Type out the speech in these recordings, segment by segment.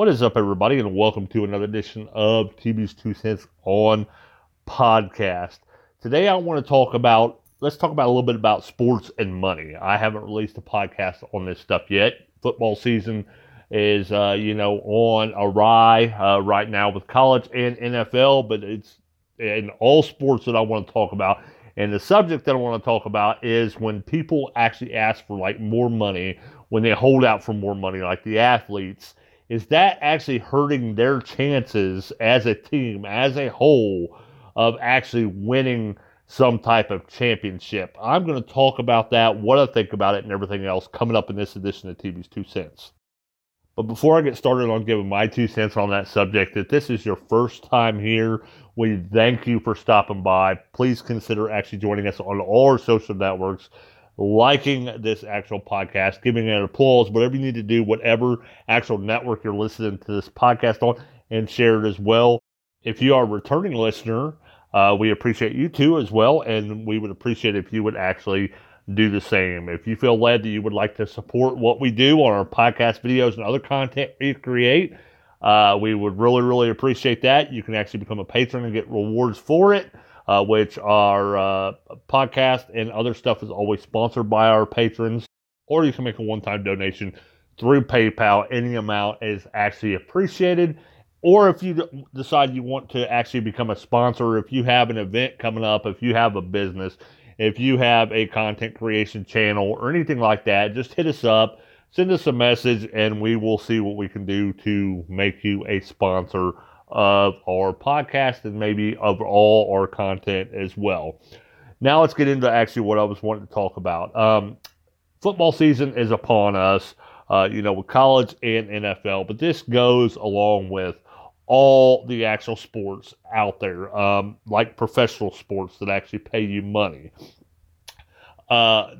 What is up, everybody, and welcome to another edition of TB's Two Cents on Podcast. Today, I want to talk about, let's talk about a little bit about sports and money. I haven't released a podcast on this stuff yet. Football season is, uh, you know, on a rye uh, right now with college and NFL, but it's in all sports that I want to talk about. And the subject that I want to talk about is when people actually ask for like more money, when they hold out for more money, like the athletes is that actually hurting their chances as a team, as a whole, of actually winning some type of championship? I'm going to talk about that, what I think about it, and everything else coming up in this edition of TB's Two Cents. But before I get started on giving my two cents on that subject, if this is your first time here, we thank you for stopping by. Please consider actually joining us on all our social networks liking this actual podcast, giving it applause, whatever you need to do, whatever actual network you're listening to this podcast on, and share it as well. If you are a returning listener, uh, we appreciate you too as well, and we would appreciate if you would actually do the same. If you feel led that you would like to support what we do on our podcast videos and other content we create, uh, we would really, really appreciate that. You can actually become a patron and get rewards for it uh, which our uh, podcast and other stuff is always sponsored by our patrons. Or you can make a one time donation through PayPal. Any amount is actually appreciated. Or if you decide you want to actually become a sponsor, if you have an event coming up, if you have a business, if you have a content creation channel or anything like that, just hit us up, send us a message, and we will see what we can do to make you a sponsor of our podcast and maybe of all our content as well. Now let's get into actually what I was wanting to talk about. Um, football season is upon us, uh, you know, with college and NFL, but this goes along with all the actual sports out there, um, like professional sports that actually pay you money. Uh,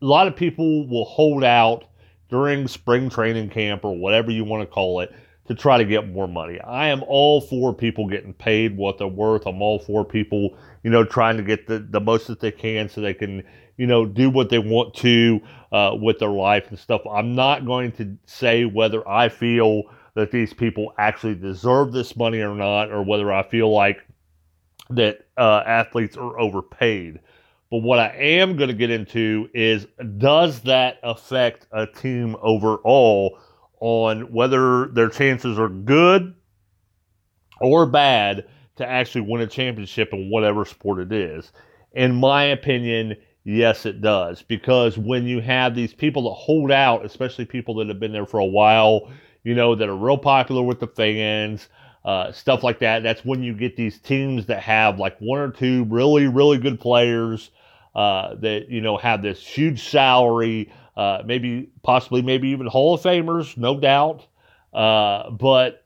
a lot of people will hold out during spring training camp or whatever you want to call it to try to get more money. I am all for people getting paid what they're worth. I'm all for people, you know, trying to get the, the most that they can so they can, you know, do what they want to uh, with their life and stuff. I'm not going to say whether I feel that these people actually deserve this money or not, or whether I feel like that uh, athletes are overpaid. But what I am going to get into is does that affect a team overall? On whether their chances are good or bad to actually win a championship in whatever sport it is. In my opinion, yes, it does. Because when you have these people that hold out, especially people that have been there for a while, you know, that are real popular with the fans, uh, stuff like that, that's when you get these teams that have like one or two really, really good players uh, that, you know, have this huge salary uh, maybe possibly maybe even Hall of Famers, no doubt. Uh, but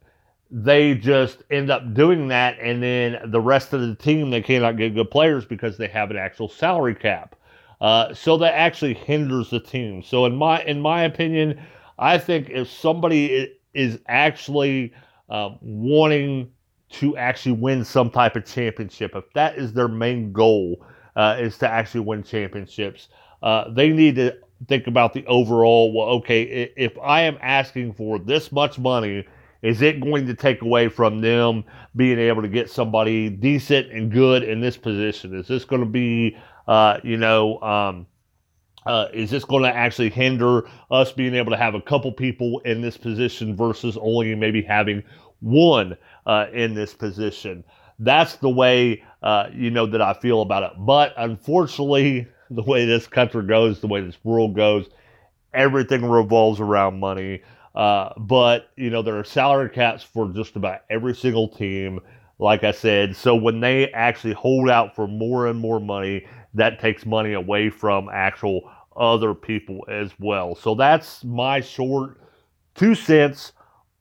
they just end up doing that, and then the rest of the team they cannot get good players because they have an actual salary cap. Uh, so that actually hinders the team. So in my in my opinion, I think if somebody is actually uh, wanting to actually win some type of championship, if that is their main goal, uh, is to actually win championships, they need to think about the overall. Well, okay, if I am asking for this much money, is it going to take away from them being able to get somebody decent and good in this position? Is this going to be, uh, you know, um, uh, is this going to actually hinder us being able to have a couple people in this position versus only maybe having one uh, in this position? That's the way, uh, you know, that I feel about it. But unfortunately, the way this country goes, the way this world goes, everything revolves around money. Uh, but you know there are salary caps for just about every single team. Like I said, so when they actually hold out for more and more money, that takes money away from actual other people as well. So that's my short two cents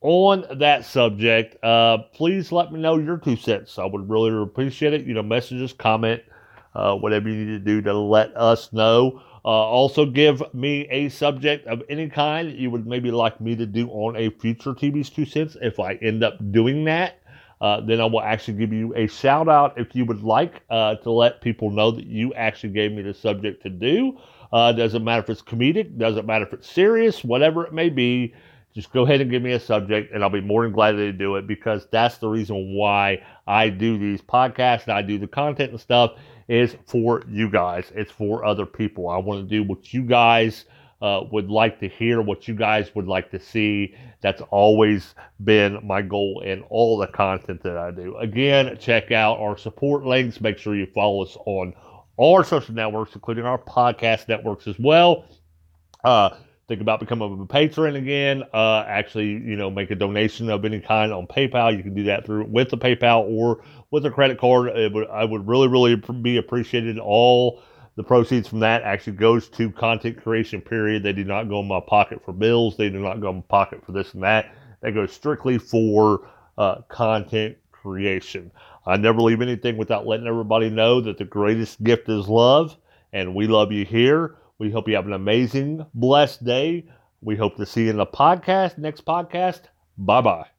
on that subject. Uh, please let me know your two cents. I would really appreciate it. You know, messages, comment, uh, whatever you need to do to let us know. Uh, also, give me a subject of any kind you would maybe like me to do on a future TB's Two Cents. If I end up doing that, uh, then I will actually give you a shout out if you would like uh, to let people know that you actually gave me the subject to do. Uh, doesn't matter if it's comedic, doesn't matter if it's serious, whatever it may be. just go ahead and give me a subject and I'll be more than glad to do it because that's the reason why I do these podcasts and I do the content and stuff is for you guys. It's for other people. I want to do what you guys uh, would like to hear, what you guys would like to see. That's always been my goal in all the content that I do. Again, check out our support links. Make sure you follow us on all our social networks, including our podcast networks as well. Uh, think about becoming a patron again. Uh, actually, you know, make a donation of any kind on PayPal. You can do that through with the PayPal or with a credit card. It would, I would really, really be appreciated. All the proceeds from that actually goes to content creation. Period. They do not go in my pocket for bills. They do not go in my pocket for this and that. That goes strictly for uh, content creation. I never leave anything without letting everybody know that the greatest gift is love, and we love you here. We hope you have an amazing, blessed day. We hope to see you in the podcast, next podcast. Bye bye.